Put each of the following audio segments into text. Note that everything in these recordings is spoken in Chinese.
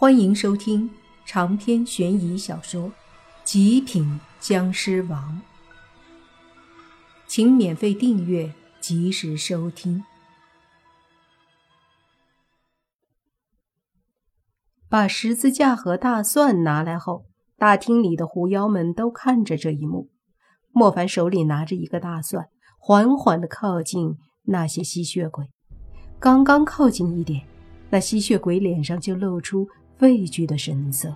欢迎收听长篇悬疑小说《极品僵尸王》，请免费订阅，及时收听。把十字架和大蒜拿来后，大厅里的狐妖们都看着这一幕。莫凡手里拿着一个大蒜，缓缓的靠近那些吸血鬼。刚刚靠近一点，那吸血鬼脸上就露出。畏惧的神色，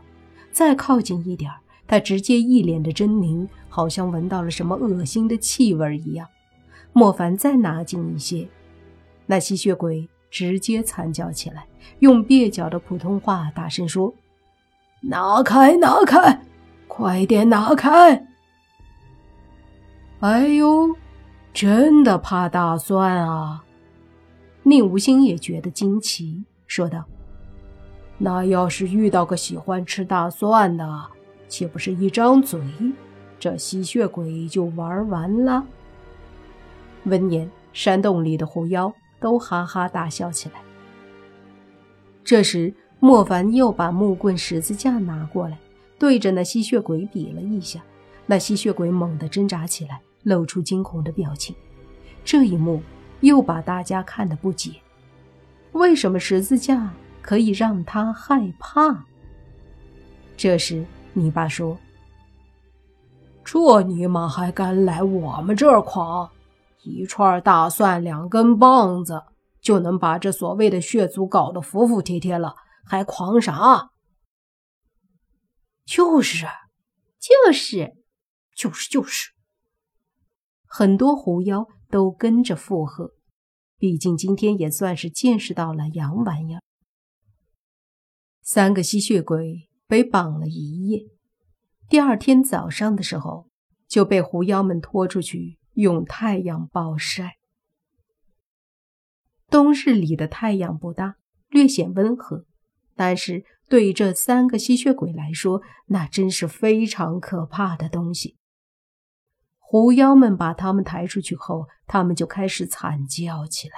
再靠近一点他直接一脸的狰狞，好像闻到了什么恶心的气味一样。莫凡再拿近一些，那吸血鬼直接惨叫起来，用蹩脚的普通话大声说：“拿开，拿开，快点拿开！”哎呦，真的怕大蒜啊！宁无心也觉得惊奇，说道。那要是遇到个喜欢吃大蒜的，岂不是一张嘴，这吸血鬼就玩完了？闻言，山洞里的狐妖都哈哈大笑起来。这时，莫凡又把木棍十字架拿过来，对着那吸血鬼比了一下，那吸血鬼猛地挣扎起来，露出惊恐的表情。这一幕又把大家看得不解：为什么十字架？可以让他害怕。这时，泥巴说：“这尼玛还敢来我们这儿狂？一串大蒜，两根棒子，就能把这所谓的血族搞得服服帖帖了，还狂啥？就是，就是，就是就是。”很多狐妖都跟着附和，毕竟今天也算是见识到了洋玩意儿。三个吸血鬼被绑了一夜，第二天早上的时候就被狐妖们拖出去用太阳暴晒。冬日里的太阳不大，略显温和，但是对这三个吸血鬼来说，那真是非常可怕的东西。狐妖们把他们抬出去后，他们就开始惨叫起来，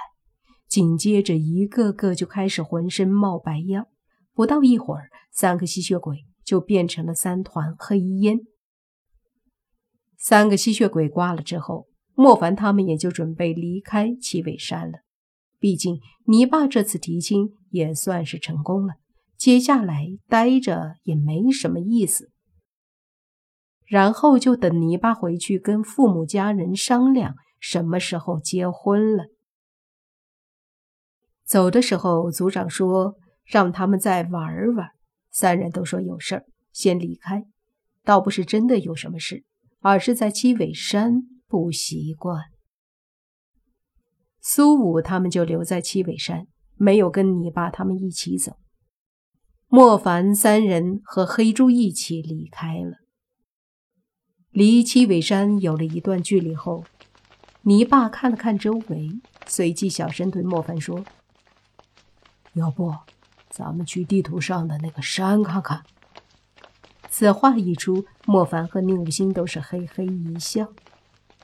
紧接着一个个就开始浑身冒白烟。不到一会儿，三个吸血鬼就变成了三团黑烟。三个吸血鬼挂了之后，莫凡他们也就准备离开七尾山了。毕竟泥巴这次提亲也算是成功了，接下来待着也没什么意思。然后就等泥巴回去跟父母家人商量什么时候结婚了。走的时候，族长说。让他们再玩玩，三人都说有事儿，先离开。倒不是真的有什么事，而是在七尾山不习惯。苏武他们就留在七尾山，没有跟你爸他们一起走。莫凡三人和黑猪一起离开了。离七尾山有了一段距离后，泥巴看了看周围，随即小声对莫凡说：“要不……”咱们去地图上的那个山看看。此话一出，莫凡和宁武星都是嘿嘿一笑。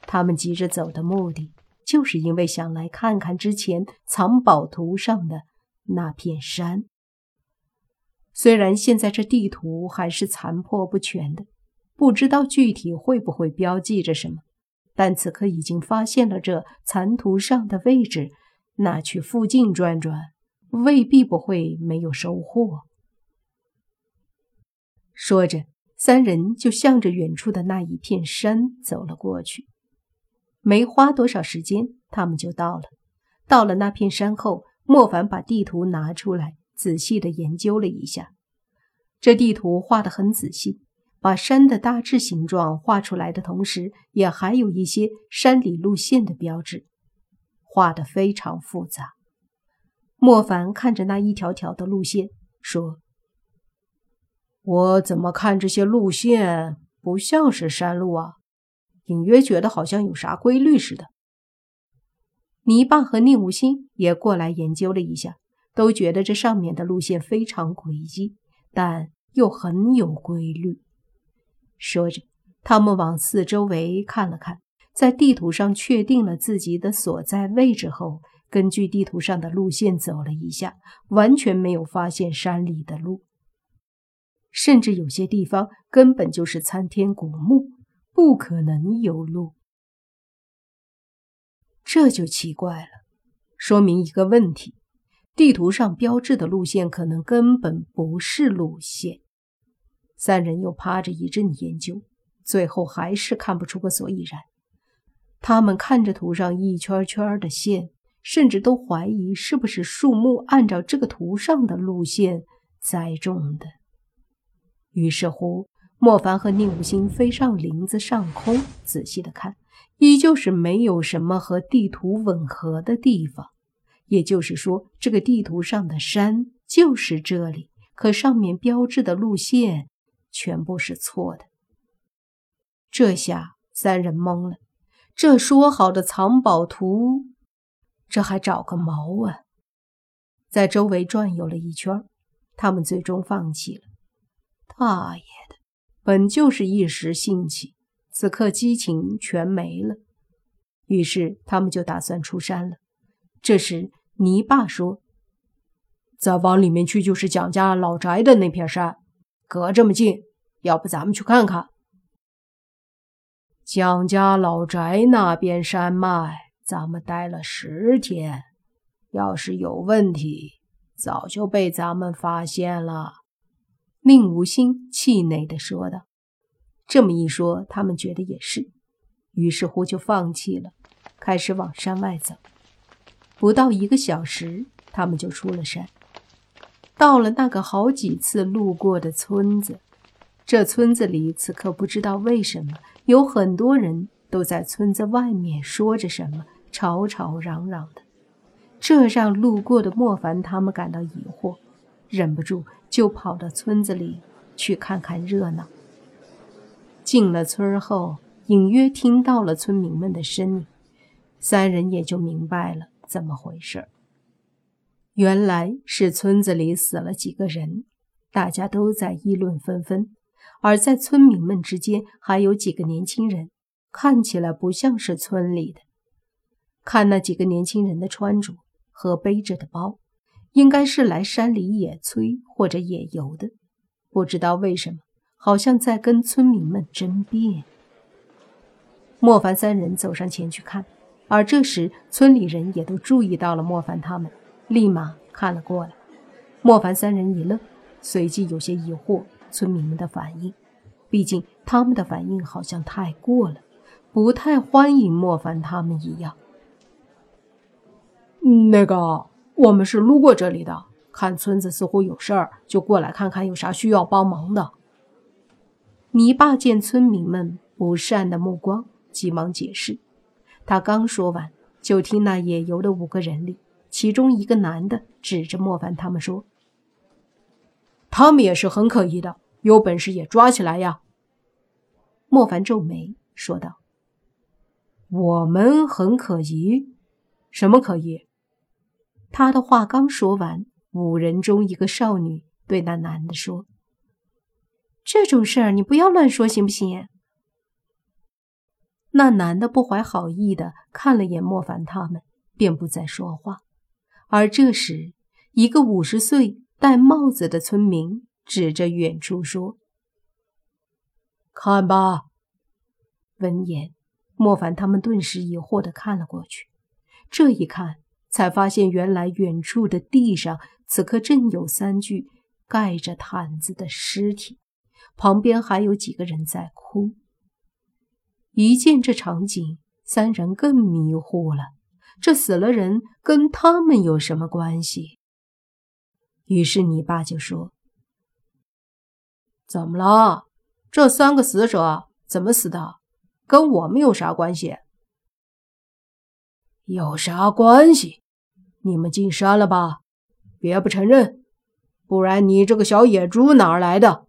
他们急着走的目的，就是因为想来看看之前藏宝图上的那片山。虽然现在这地图还是残破不全的，不知道具体会不会标记着什么，但此刻已经发现了这残图上的位置，那去附近转转。未必不会没有收获。说着，三人就向着远处的那一片山走了过去。没花多少时间，他们就到了。到了那片山后，莫凡把地图拿出来，仔细的研究了一下。这地图画得很仔细，把山的大致形状画出来的同时，也还有一些山里路线的标志，画得非常复杂。莫凡看着那一条条的路线，说：“我怎么看这些路线不像是山路啊？隐约觉得好像有啥规律似的。”泥巴和宁无心也过来研究了一下，都觉得这上面的路线非常诡异，但又很有规律。说着，他们往四周围看了看，在地图上确定了自己的所在位置后。根据地图上的路线走了一下，完全没有发现山里的路，甚至有些地方根本就是参天古墓，不可能有路。这就奇怪了，说明一个问题：地图上标志的路线可能根本不是路线。三人又趴着一阵研究，最后还是看不出个所以然。他们看着图上一圈圈的线，甚至都怀疑是不是树木按照这个图上的路线栽种的。于是乎，莫凡和宁武星飞上林子上空，仔细的看，依旧是没有什么和地图吻合的地方。也就是说，这个地图上的山就是这里，可上面标志的路线全部是错的。这下三人懵了。这说好的藏宝图，这还找个毛啊！在周围转悠了一圈，他们最终放弃了。大爷的，本就是一时兴起，此刻激情全没了。于是他们就打算出山了。这时，泥爸说：“再往里面去就是蒋家老宅的那片山，隔这么近，要不咱们去看看？”蒋家老宅那边山脉，咱们待了十天，要是有问题，早就被咱们发现了。”宁无心气馁地说道。这么一说，他们觉得也是，于是乎就放弃了，开始往山外走。不到一个小时，他们就出了山，到了那个好几次路过的村子。这村子里此刻不知道为什么。有很多人都在村子外面说着什么，吵吵嚷嚷的，这让路过的莫凡他们感到疑惑，忍不住就跑到村子里去看看热闹。进了村后，隐约听到了村民们的声音，三人也就明白了怎么回事原来是村子里死了几个人，大家都在议论纷纷。而在村民们之间，还有几个年轻人，看起来不像是村里的。看那几个年轻人的穿着和背着的包，应该是来山里野炊或者野游的。不知道为什么，好像在跟村民们争辩。莫凡三人走上前去看，而这时村里人也都注意到了莫凡他们，立马看了过来。莫凡三人一愣，随即有些疑惑。村民们的反应，毕竟他们的反应好像太过了，不太欢迎莫凡他们一样。那个，我们是路过这里的，看村子似乎有事儿，就过来看看有啥需要帮忙的。泥巴见村民们不善的目光，急忙解释。他刚说完，就听那野游的五个人里，其中一个男的指着莫凡他们说。他们也是很可疑的，有本事也抓起来呀！莫凡皱眉说道：“我们很可疑，什么可疑？”他的话刚说完，五人中一个少女对那男的说：“这种事儿你不要乱说，行不行？”那男的不怀好意的看了眼莫凡他们，便不再说话。而这时，一个五十岁。戴帽子的村民指着远处说：“看吧。”闻言，莫凡他们顿时疑惑的看了过去。这一看，才发现原来远处的地上此刻正有三具盖着毯子的尸体，旁边还有几个人在哭。一见这场景，三人更迷糊了。这死了人跟他们有什么关系？于是你爸就说：“怎么了？这三个死者怎么死的？跟我们有啥关系？有啥关系？你们进山了吧？别不承认，不然你这个小野猪哪儿来的？”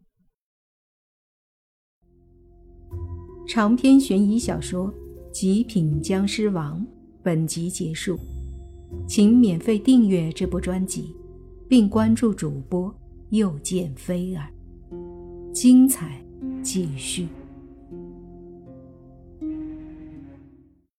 长篇悬疑小说《极品僵尸王》本集结束，请免费订阅这部专辑。并关注主播，又见菲儿，精彩继续。